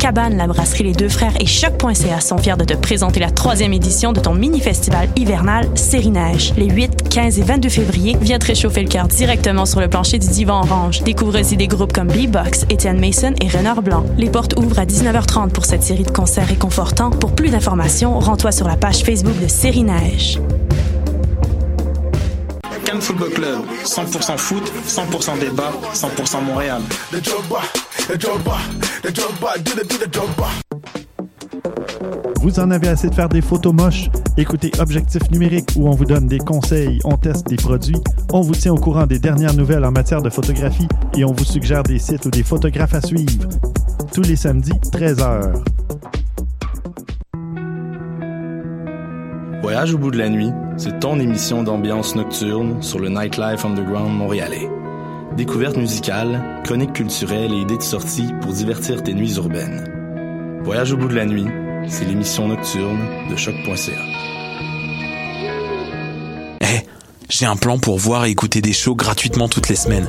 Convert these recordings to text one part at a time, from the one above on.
Cabane, la brasserie Les Deux Frères et Choc.ca sont fiers de te présenter la troisième édition de ton mini-festival hivernal Série Neige. Les 8, 15 et 22 février, viens te réchauffer le cœur directement sur le plancher du Divan Orange. Découvre aussi des groupes comme B-Box, Étienne Mason et Renard Blanc. Les portes ouvrent à 19h30 pour cette série de concerts réconfortants. Pour plus d'informations, rends-toi sur la page Facebook de Série Neige. Football Club, 100% foot, 100% débat, 100% Montréal. Vous en avez assez de faire des photos moches? Écoutez Objectif numérique où on vous donne des conseils, on teste des produits, on vous tient au courant des dernières nouvelles en matière de photographie et on vous suggère des sites ou des photographes à suivre. Tous les samedis, 13h. Voyage au bout de la nuit, c'est ton émission d'ambiance nocturne sur le Nightlife Underground montréalais. Découvertes musicales, chroniques culturelles et idées de sortie pour divertir tes nuits urbaines. Voyage au bout de la nuit, c'est l'émission nocturne de choc.ca. Eh, j'ai un plan pour voir et écouter des shows gratuitement toutes les semaines.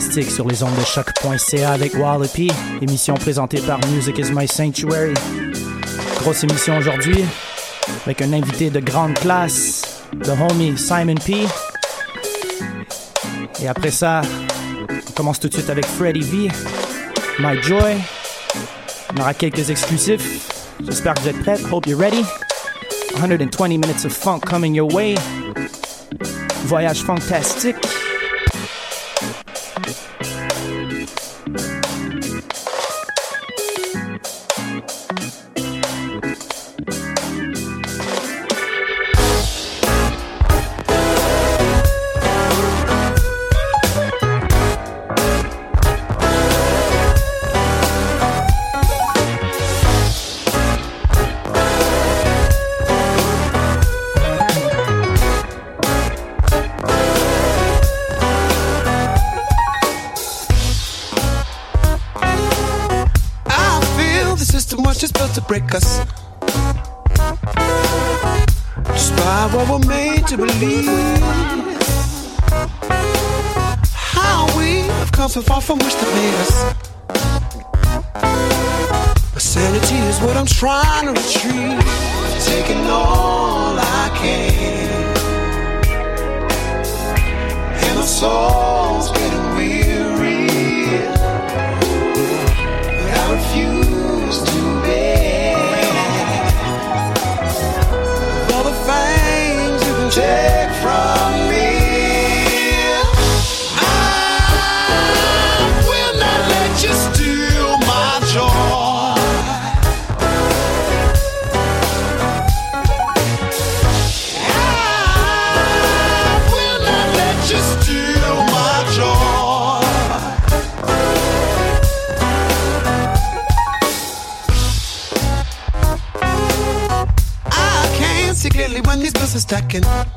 Sur les ondes de choc.ca avec Wallopy, émission présentée par Music is My Sanctuary. Grosse émission aujourd'hui avec un invité de grande classe, le homie Simon P. Et après ça, on commence tout de suite avec Freddie V, My Joy. On aura quelques exclusifs. J'espère que vous êtes prêts. Hope you're ready. 120 minutes of funk coming your way. Voyage fantastique. From which to us. My sanity is what I'm trying to retrieve. Taking all I can. And my soul's stacking.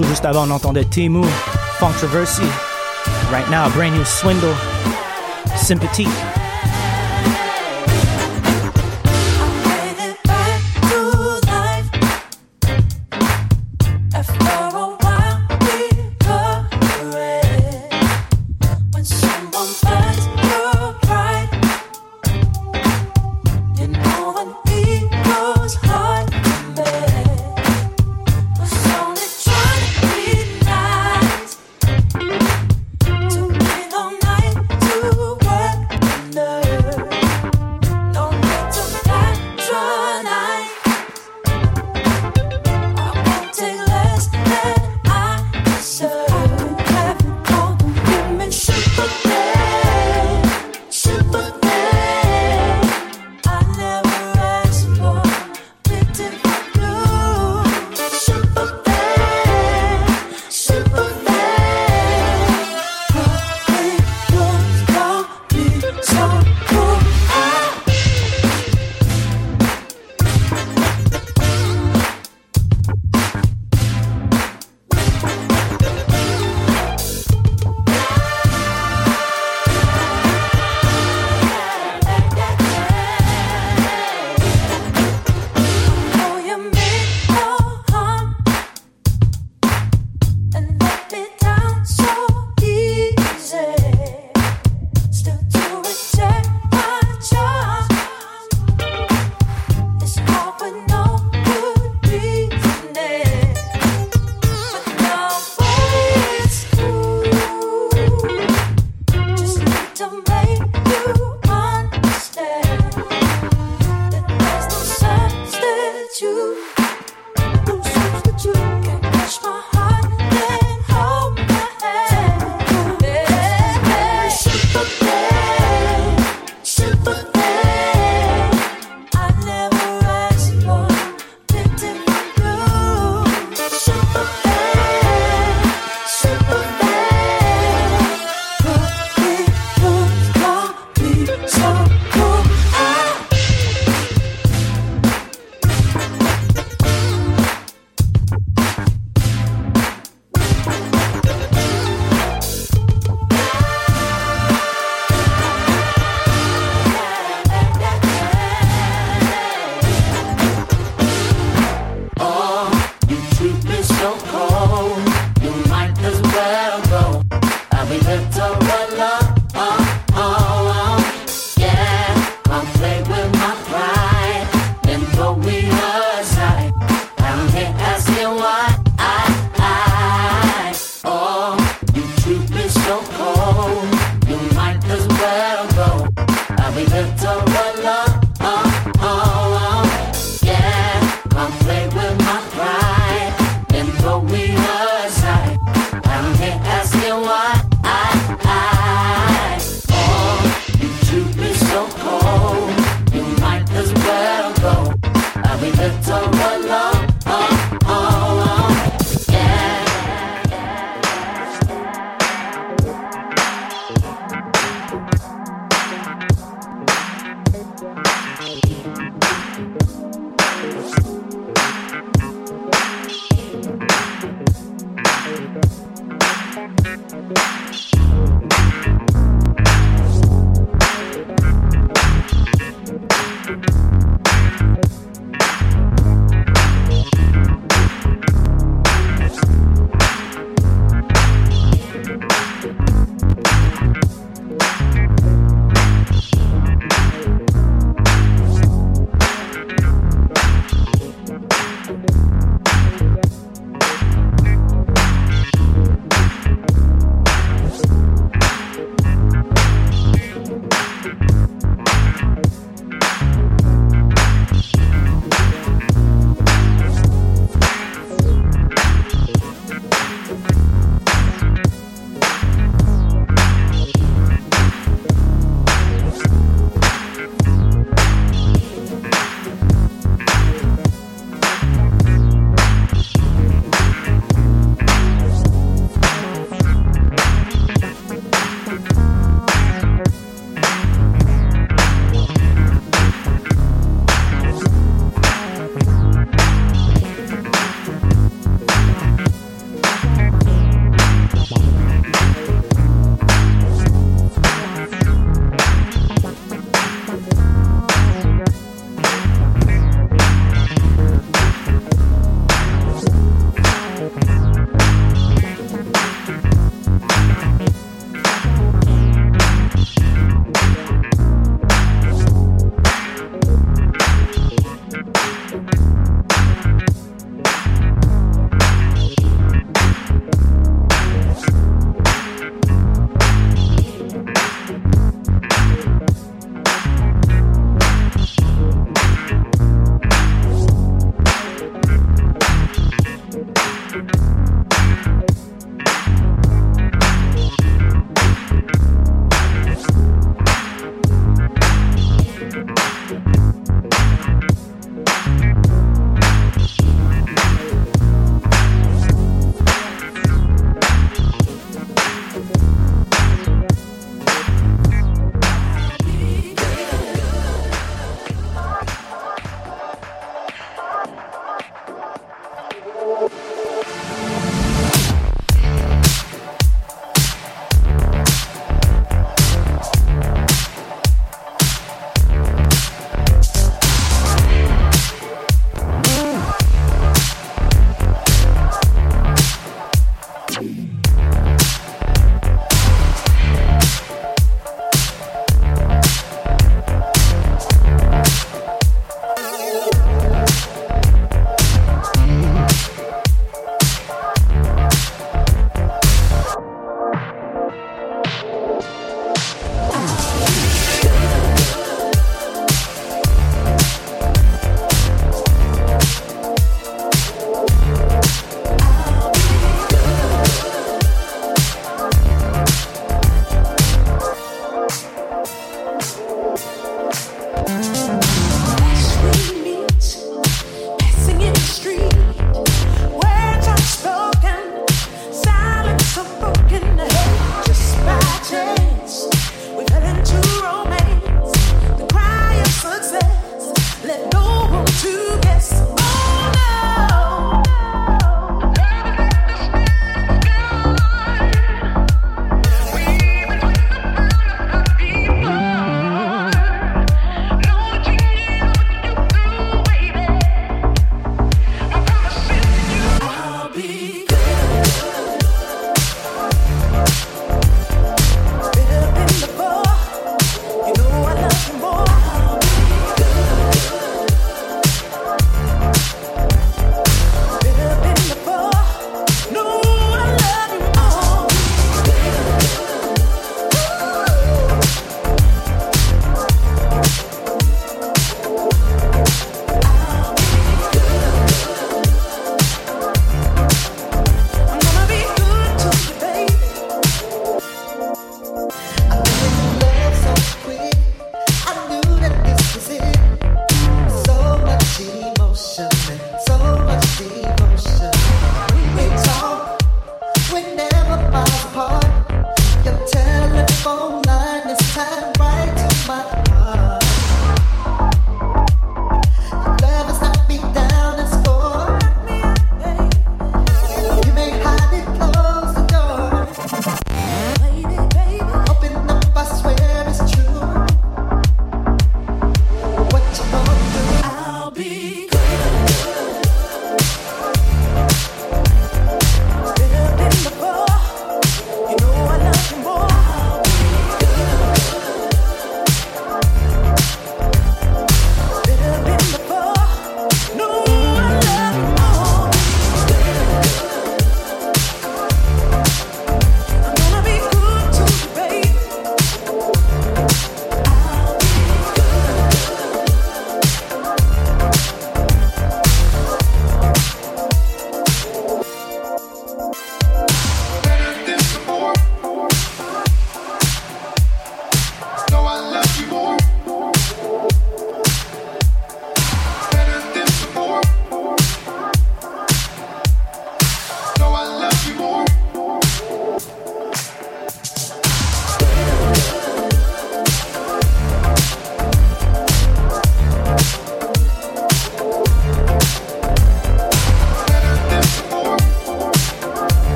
Tout juste avant, on entendait Timu, Controversy. Right now, brand new Swindle, Sympathy.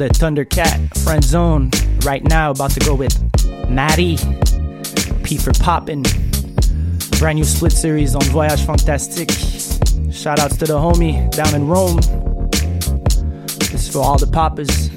the Thundercat Friend Zone right now. About to go with Maddie, P for Poppin'. Brand new split series on Voyage Fantastique. Shout outs to the homie down in Rome. This is for all the poppers.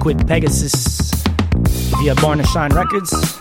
Liquid Pegasus via Barnashine Records.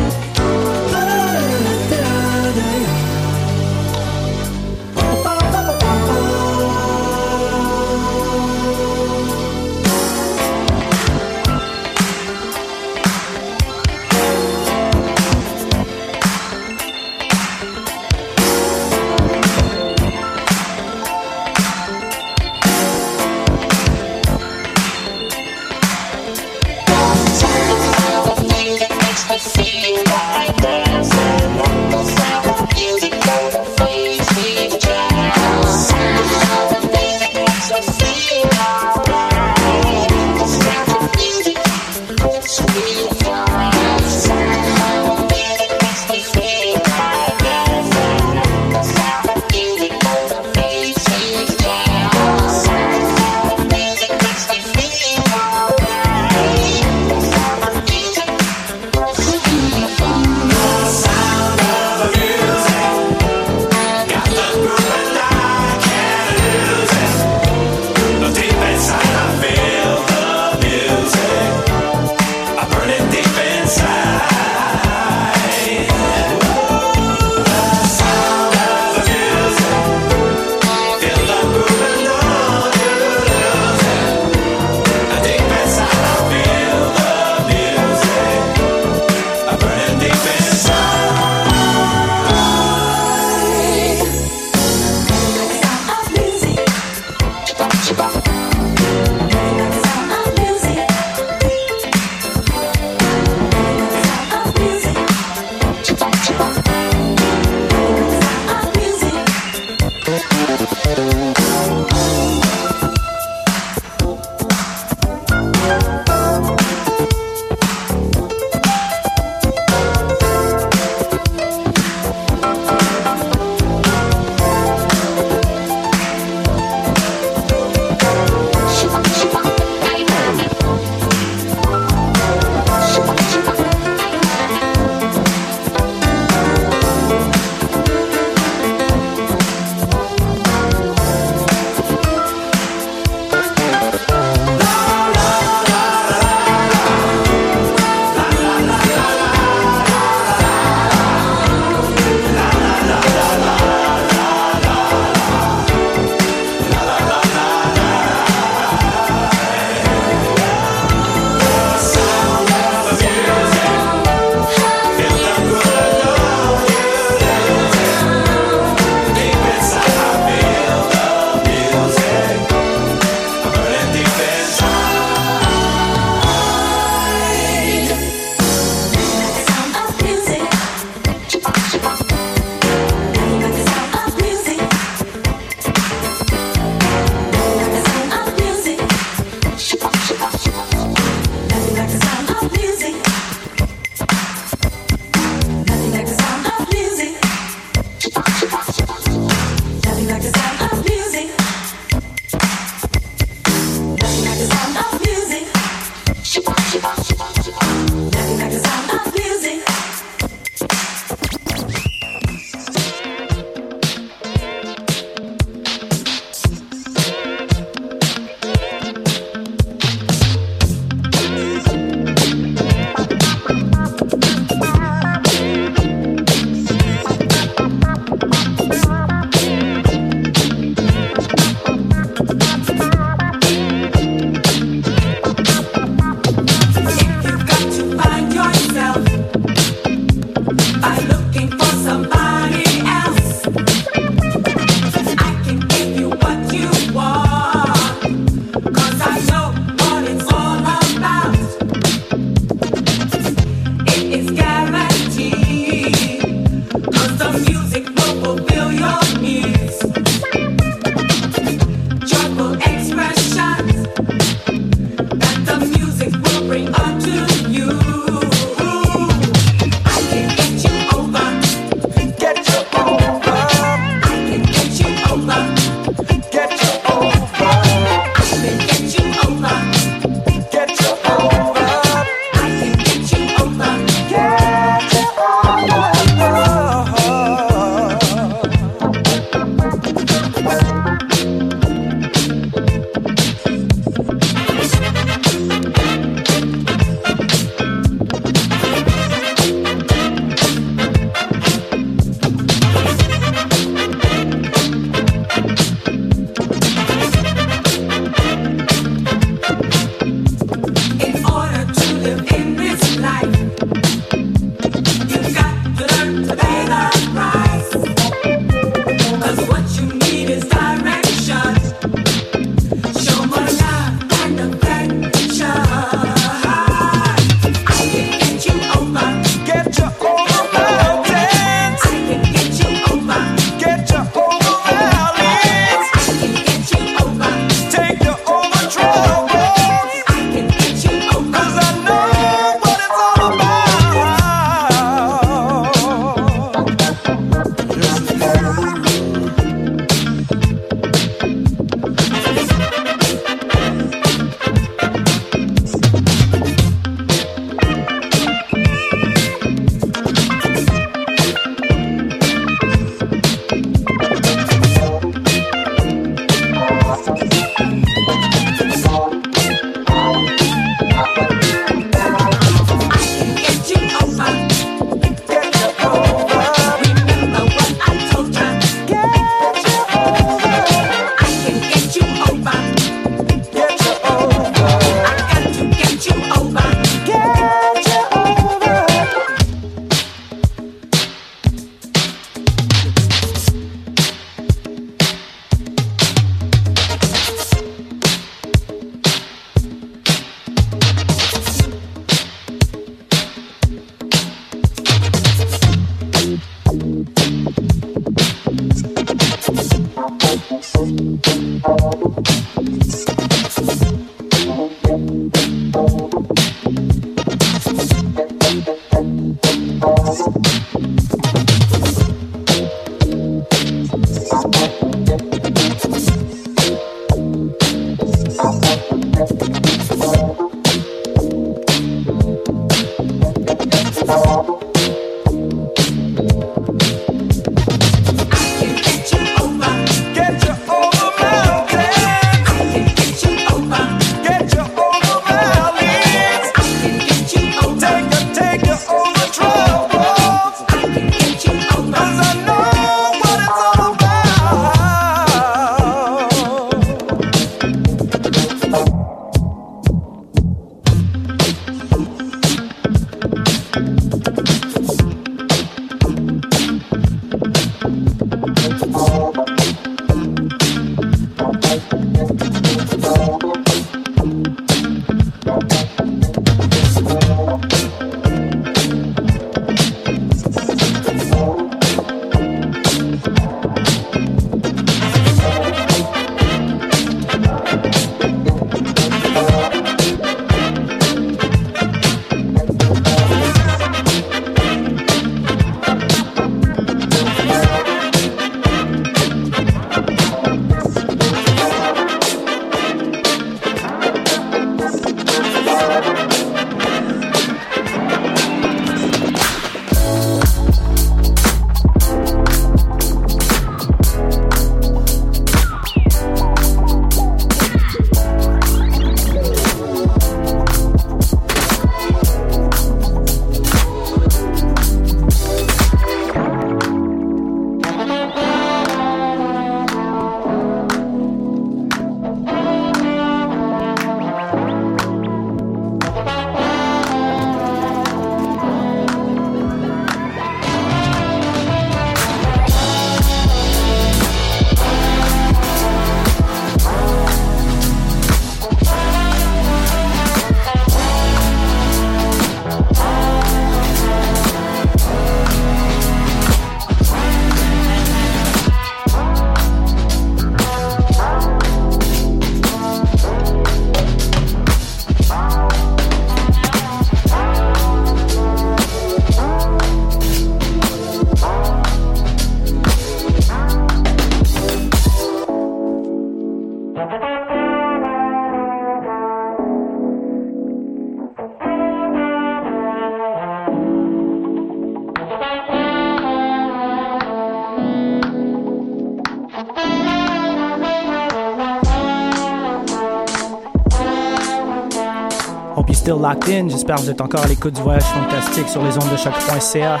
Still locked in. J'espère que vous êtes encore à l'écoute du voyage fantastique sur les ondes de choc.ca.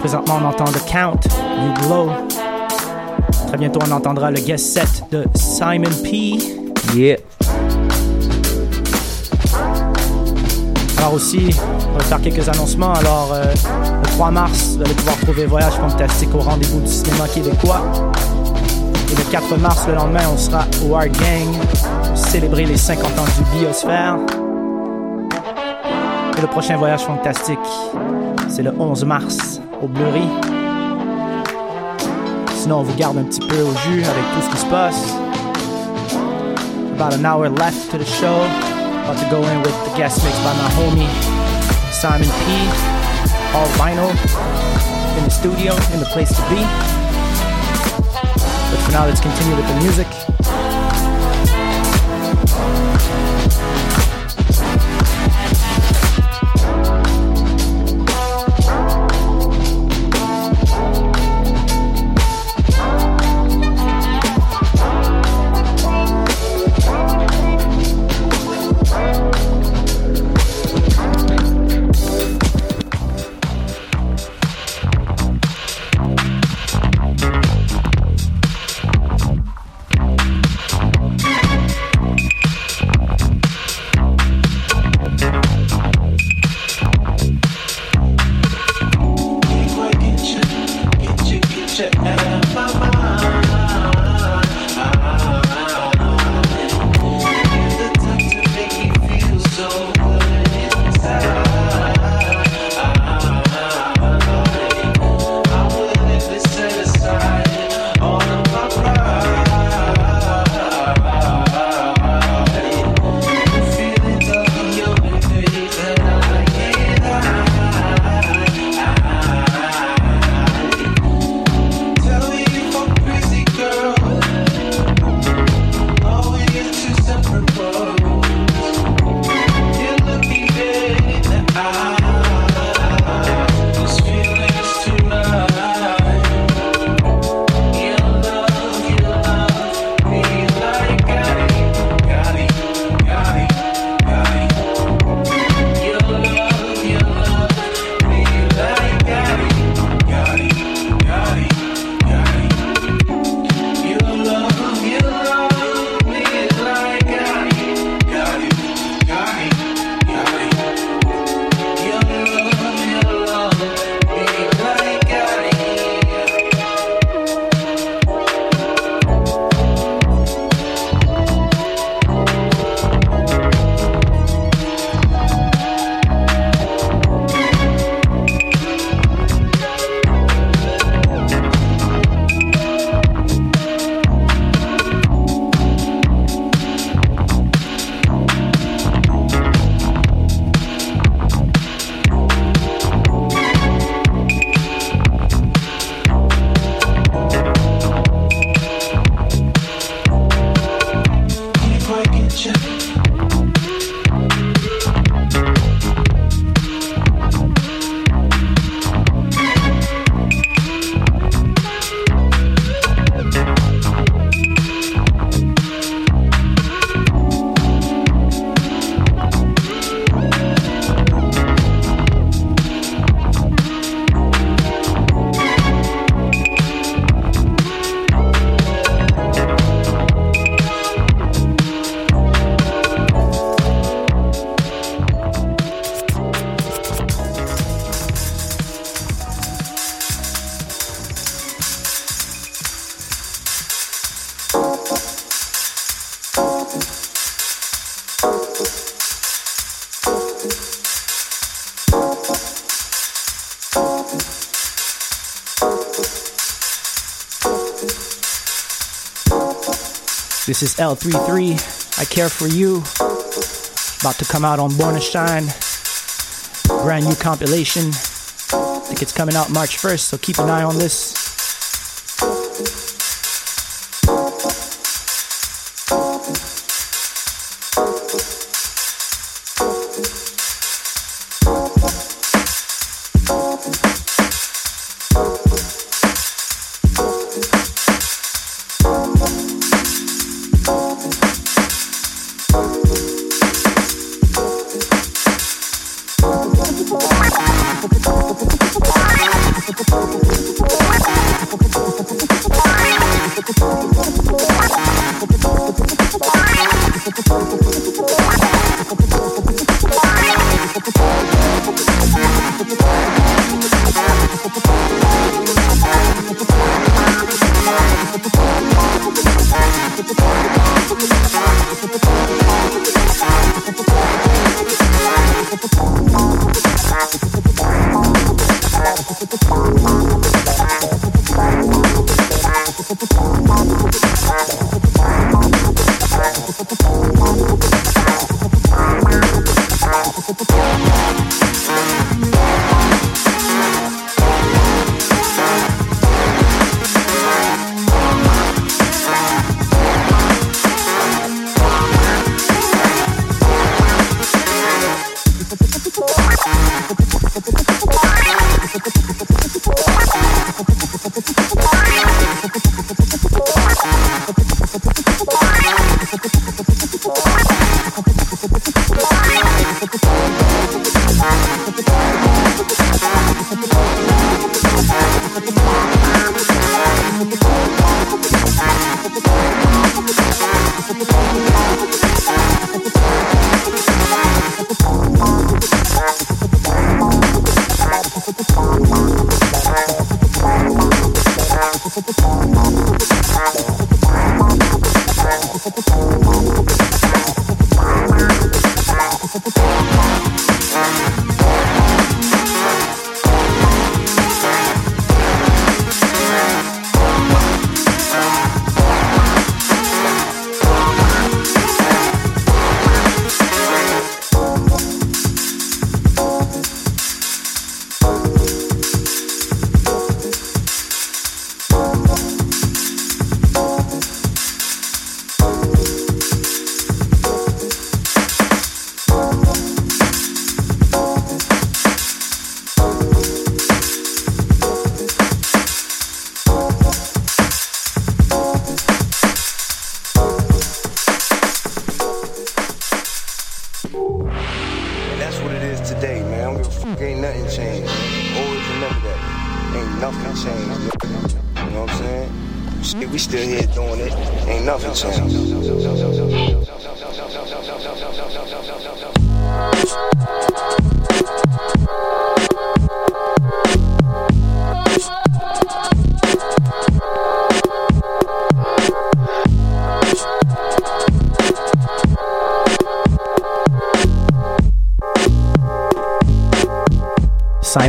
Présentement, on entend The Count, New Glow. Très bientôt, on entendra le guest set de Simon P. Yeah. Alors aussi, on va faire quelques annoncements. Alors, euh, le 3 mars, vous allez pouvoir trouver Voyage Fantastique au rendez-vous du cinéma québécois. Et le 4 mars, le lendemain, on sera au Art Gang pour célébrer les 50 ans du Biosphère. Le prochain Voyage Fantastique, c'est le 11 mars au Bleury. Sinon, on vous garde un petit peu au jus avec tout ce qui se passe. About an hour left to the show. About to go in with the guest mix by my homie Simon P. All vinyl in the studio, in the place to be. But for now, let's continue with the music. This is L33. I care for you. About to come out on Born to Shine. Brand new compilation. I think it's coming out March 1st, so keep an eye on this.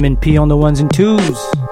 Simon P on the ones and twos.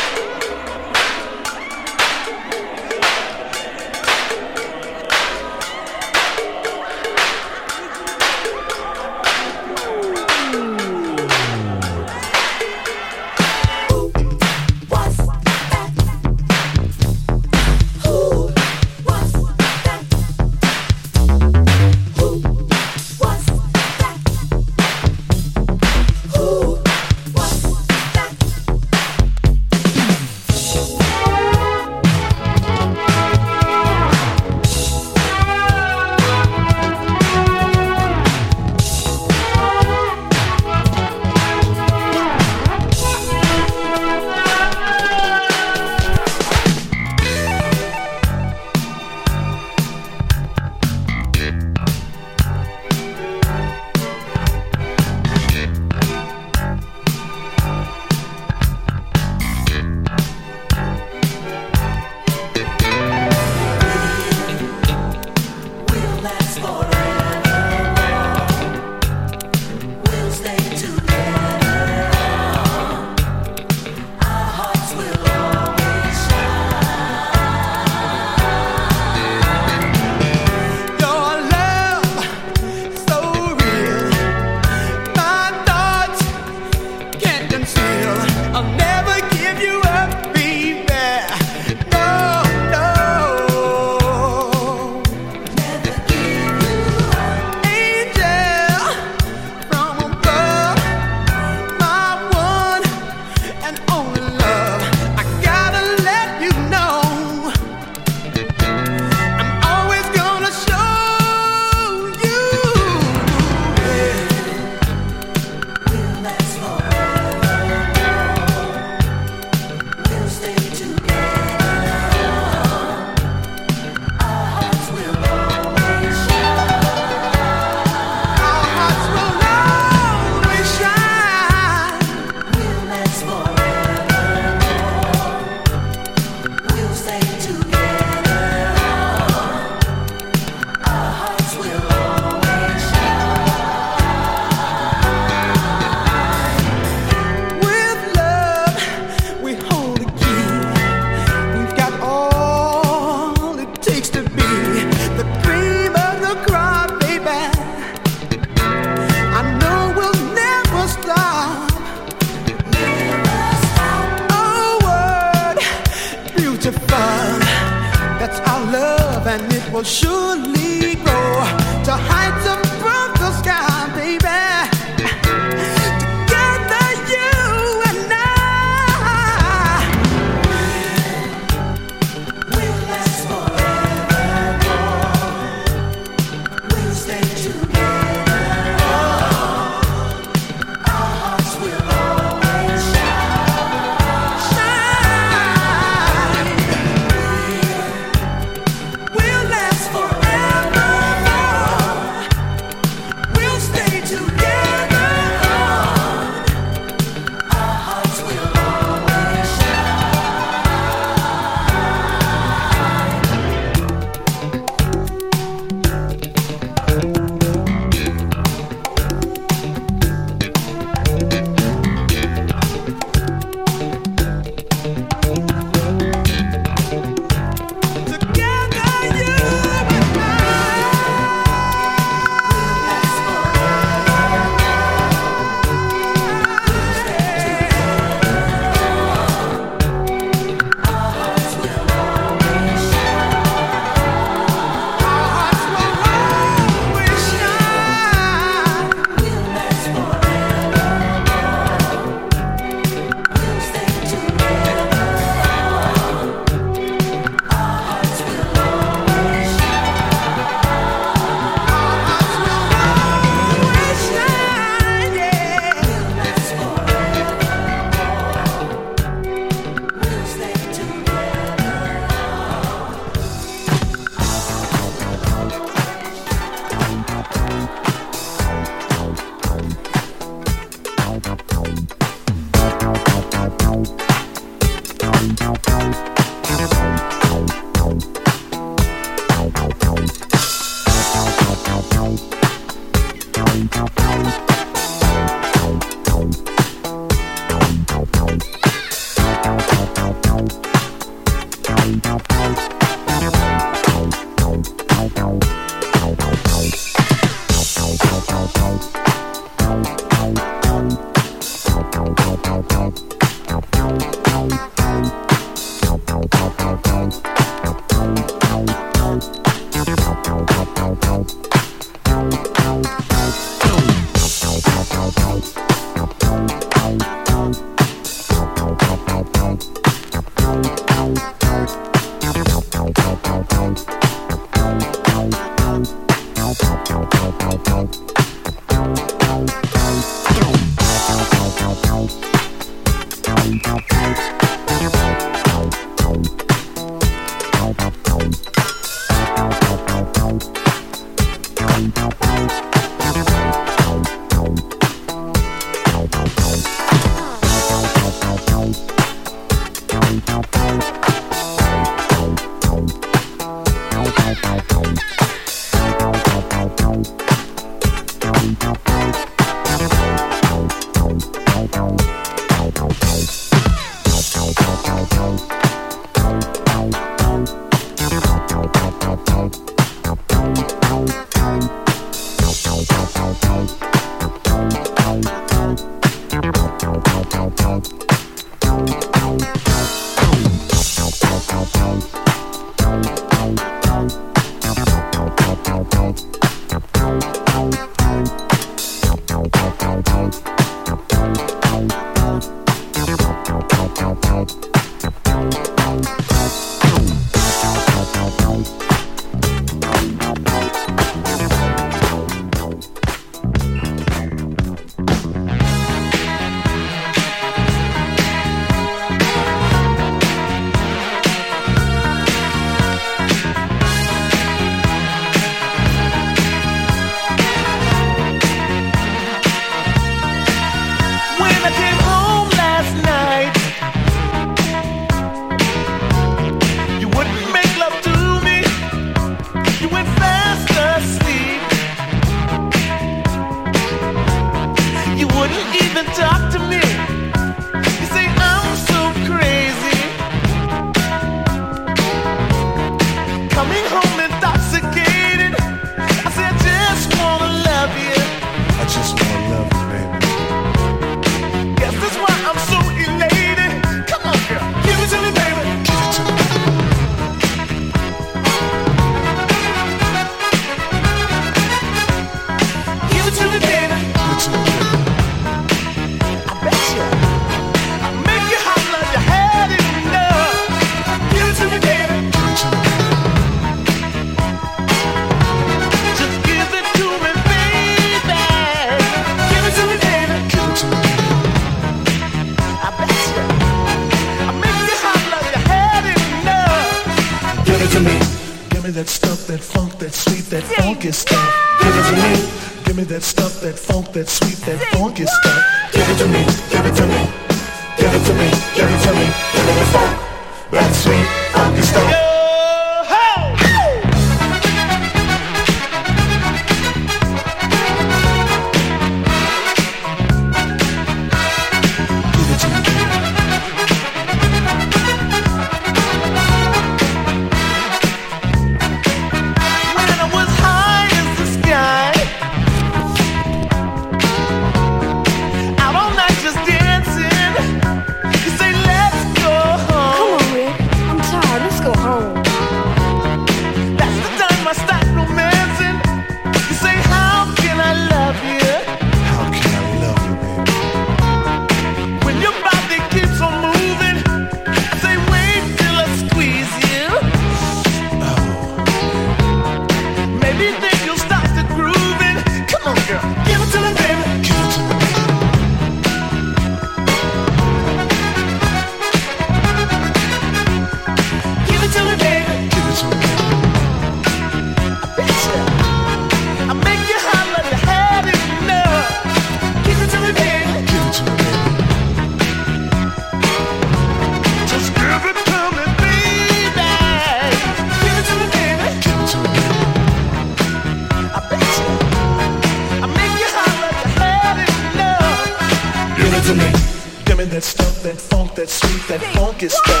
That that funky stuff.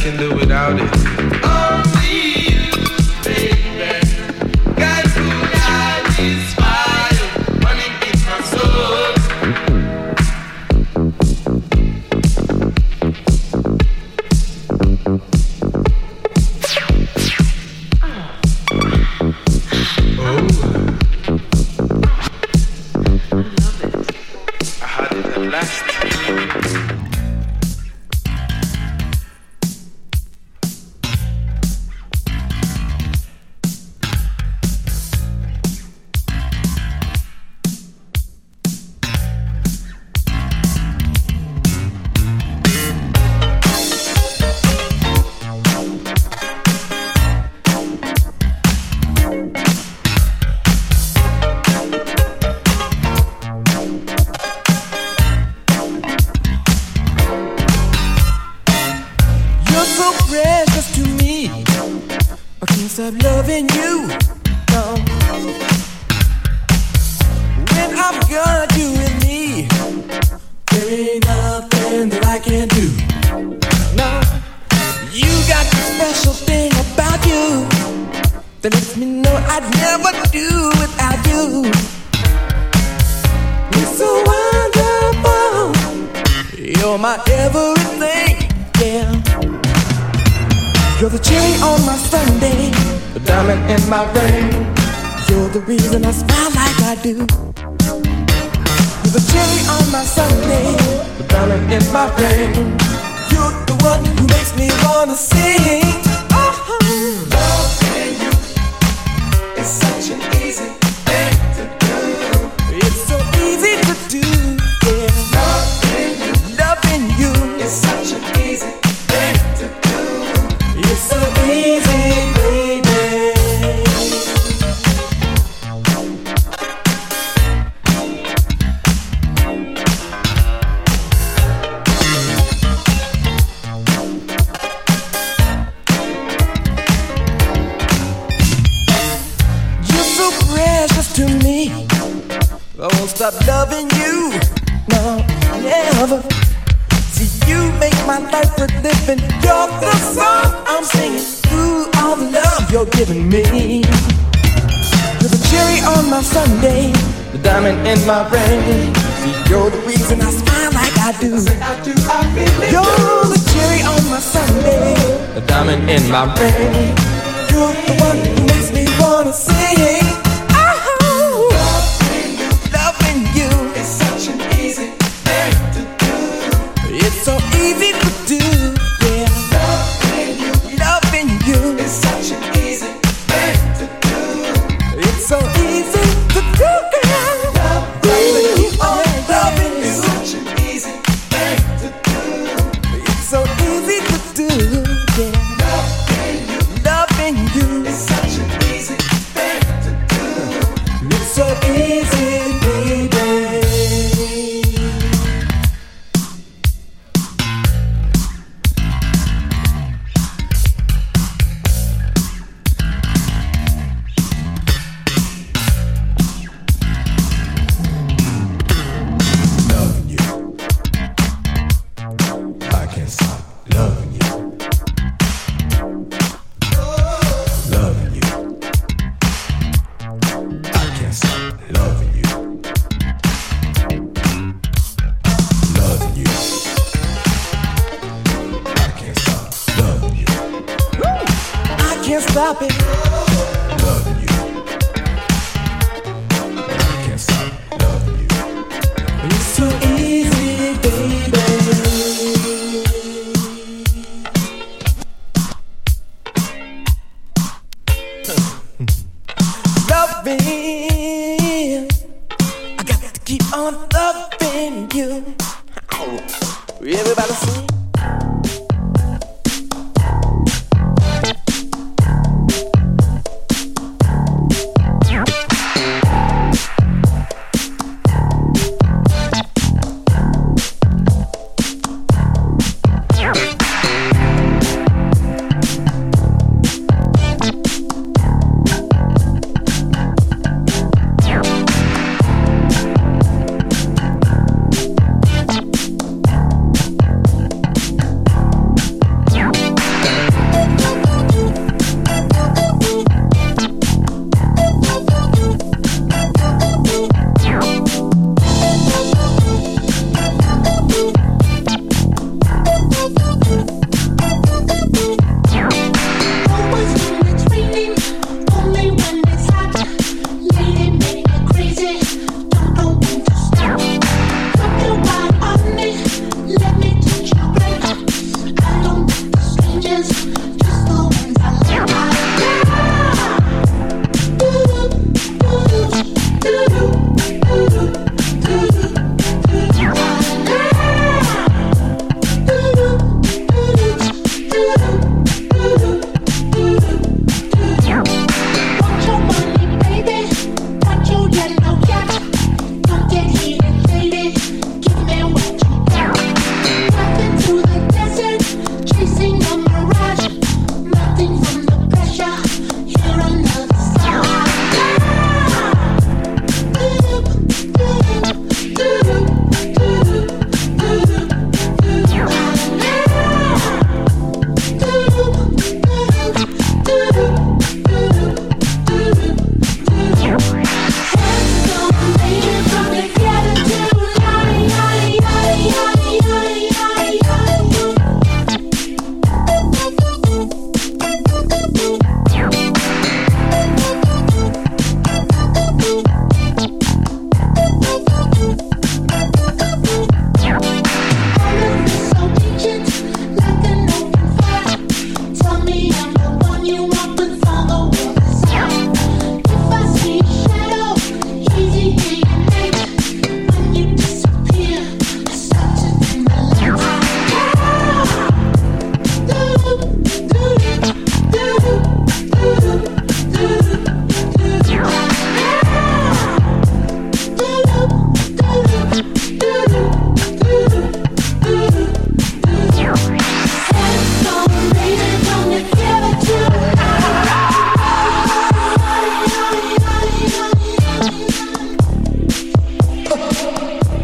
Can do without it.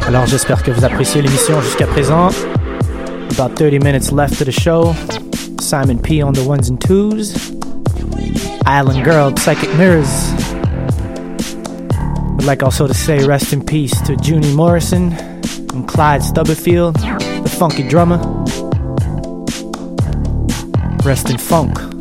Alors j'espère que vous appréciez l'émission jusqu'à présent. About 30 minutes left to the show. Simon P on the ones and twos. Island Girl, Psychic Mirrors. Would like also to say rest in peace to Junie Morrison and Clyde Stubblefield, the funky drummer. Rest in funk.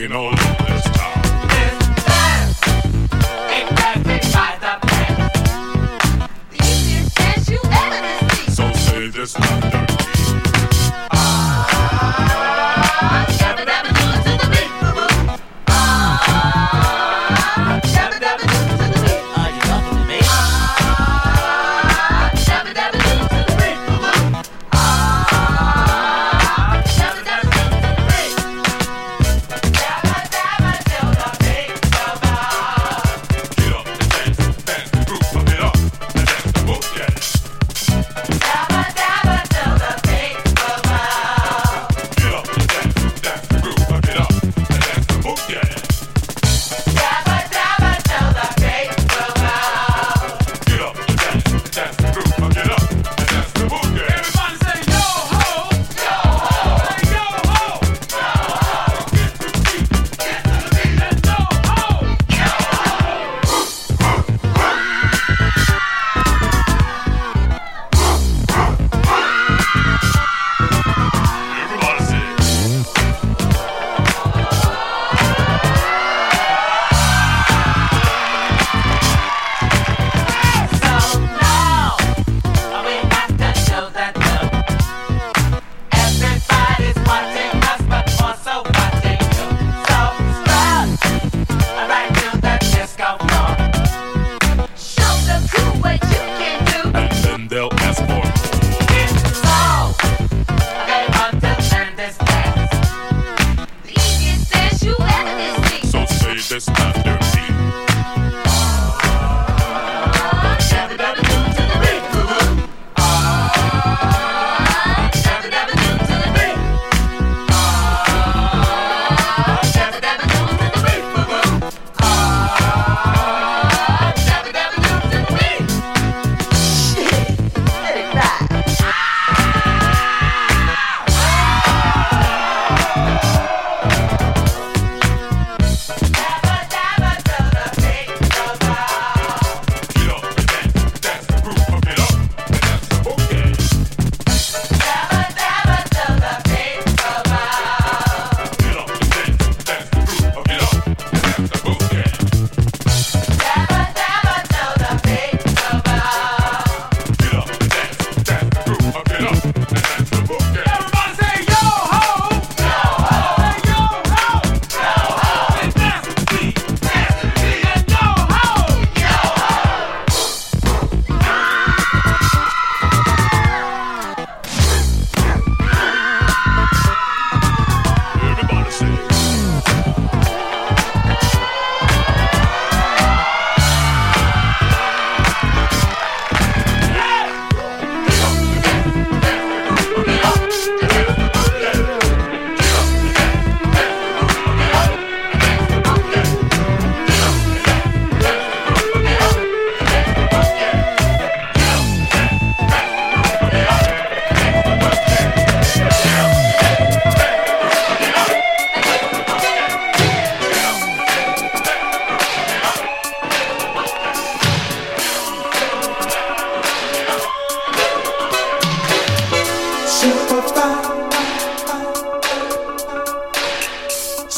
this ain't nothing the. The easiest dance you ever. So say this not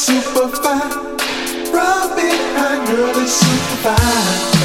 Super superfine. Right behind, girl, it's super fine.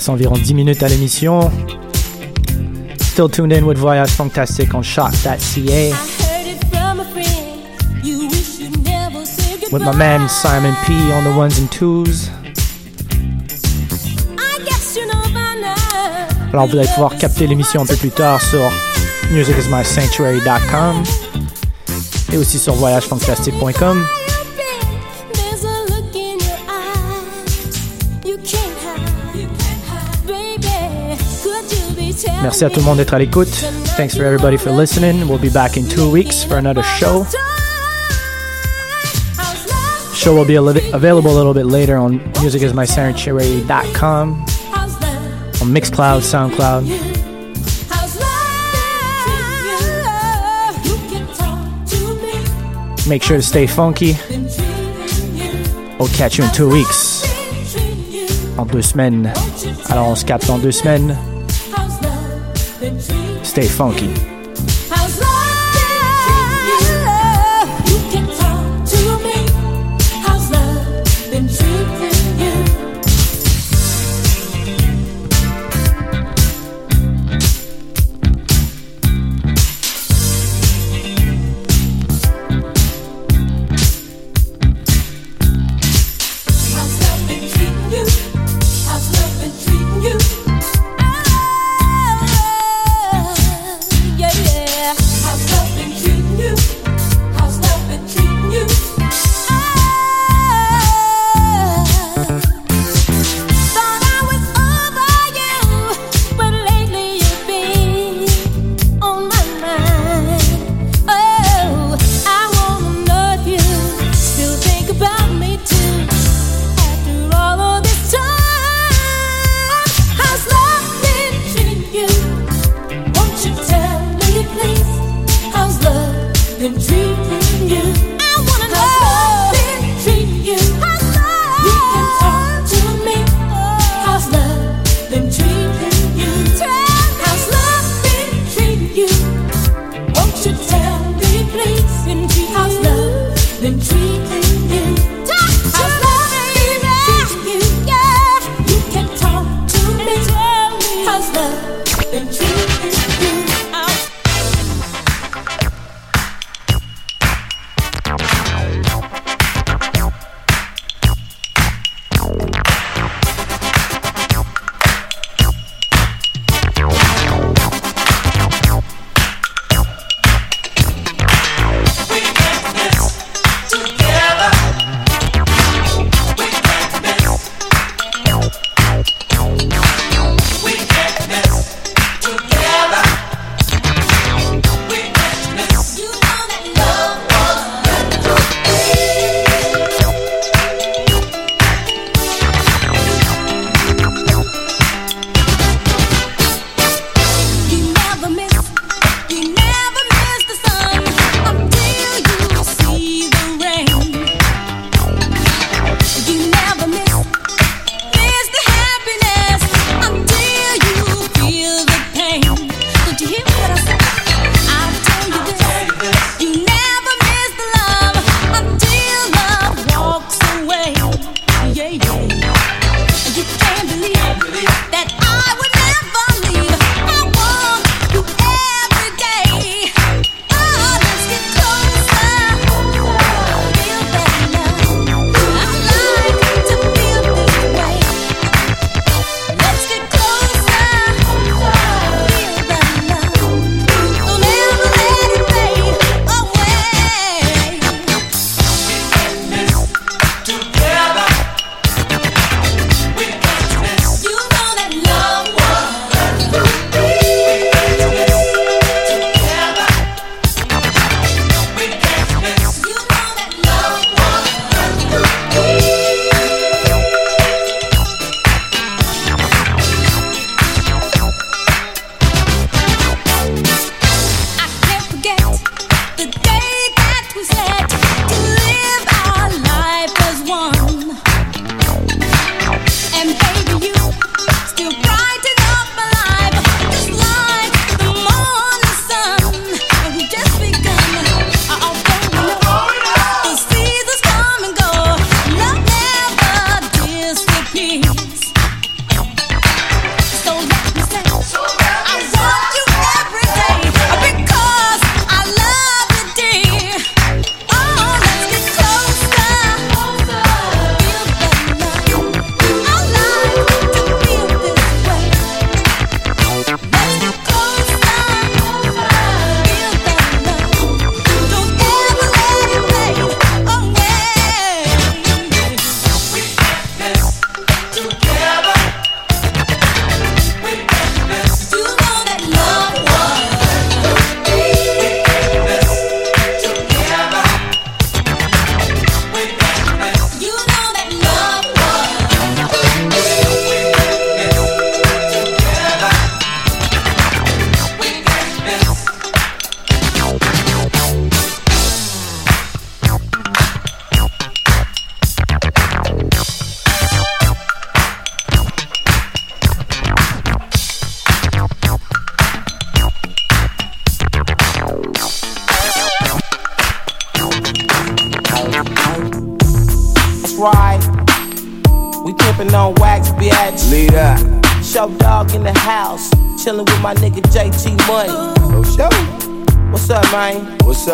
reste environ 10 minutes à l'émission. Still tuned in with Voyage Fantastic on Shock.ca. With my man Simon P on the ones and twos. Alors vous allez pouvoir capter l'émission un peu plus tard sur musicismysanctuary.com et aussi sur voyagefantastique.com. Merci à tout le monde d'être à l'écoute. Thanks for everybody for listening. We'll be back in two weeks for another show. Show will be li- available a little bit later on musicismysanctuary.com, on Mixcloud, SoundCloud. Make sure to stay funky. We'll catch you in two weeks. En deux semaines. Alors on se capte en deux semaines. Stay funky.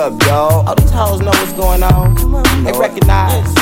Up? All these hoes know what's going on. They recognize.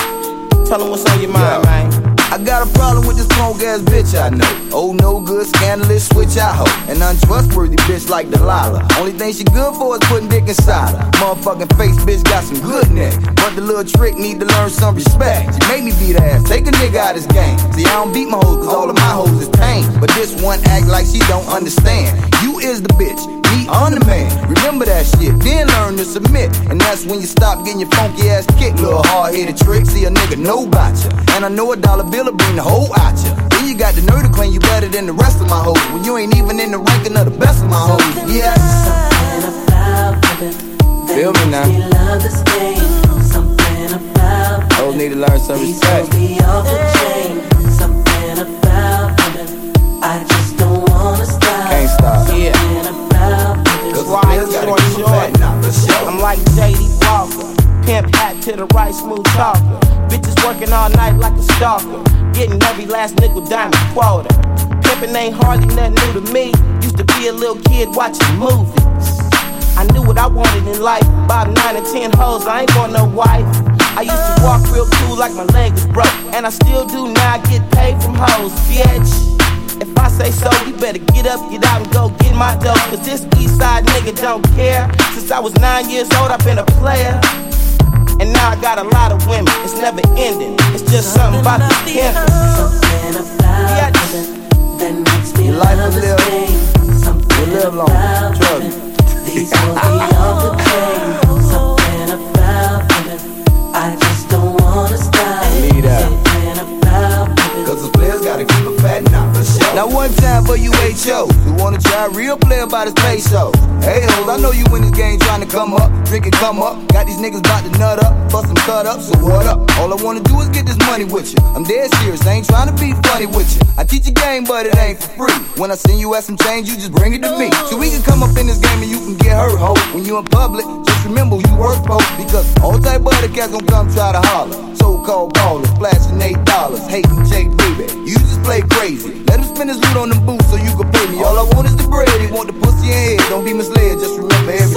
Tell them what's on your mind, man. I got a problem with this punk ass bitch I know. Oh, no good, scandalous, switch I hoe. An untrustworthy bitch like Delilah. Only thing she good for is putting dick inside her. Motherfucking face bitch got some good neck. But the little trick need to learn some respect. She made me beat her ass, take a nigga out his game. See, I don't beat my hoes, cause all of my hoes is pain. But this one act like she don't understand. You is the bitch, me on the man. Remember that shit, then learn to submit. And that's when you stop getting your funky ass kicked. Little hard headed trick, see a nigga know about ya. And I know a dollar bill will bring the whole out ya. Then you got the nerve to claim you better than the rest of my hoes. When you ain't even in the ranking of the best of my hoes. Yes. Feel me now. Hoes need to learn some respect. Pimp hat to the right, smooth talker. Bitches working all night like a stalker. Getting every last nickel diamond quarter. Pimpin' ain't hardly nothing new to me. Used to be a little kid watching movies. I knew what I wanted in life. About nine or ten hoes, I ain't want no wife. I used to walk real cool like my leg was broke. And I still do now, I get paid from hoes, bitch. If I say so, you better get up, get out, and go get my dough. Cause this east side nigga don't care. Since I was nine years old, I've been a player. And now I got a lot of women. It's never ending. It's just something about the pimpin'. Your life will live, will live long. Trust me. These will be off the chain. One time for you HO who wanna try real player by his peso. Hey hoes, I know you in this game trying to come up, drinking come up. Got these niggas about to nut up, bust some cut up, so what up? All I wanna do is get this money with you. I'm dead serious, I ain't trying to be funny with you. I teach a game, but it ain't for free. When I send you at some change, you just bring it to me. So we can come up in this game and you can get hurt, ho. When you in public, remember who you work for. Because all type other cats gon' come try to holler. So-called ballers, flashing eight dollars, hating J baby. You just play crazy. Let him spend his loot on them boots so you can pay me. All I want is the bread. He want the pussy and head. Don't be misled. Just remember everything.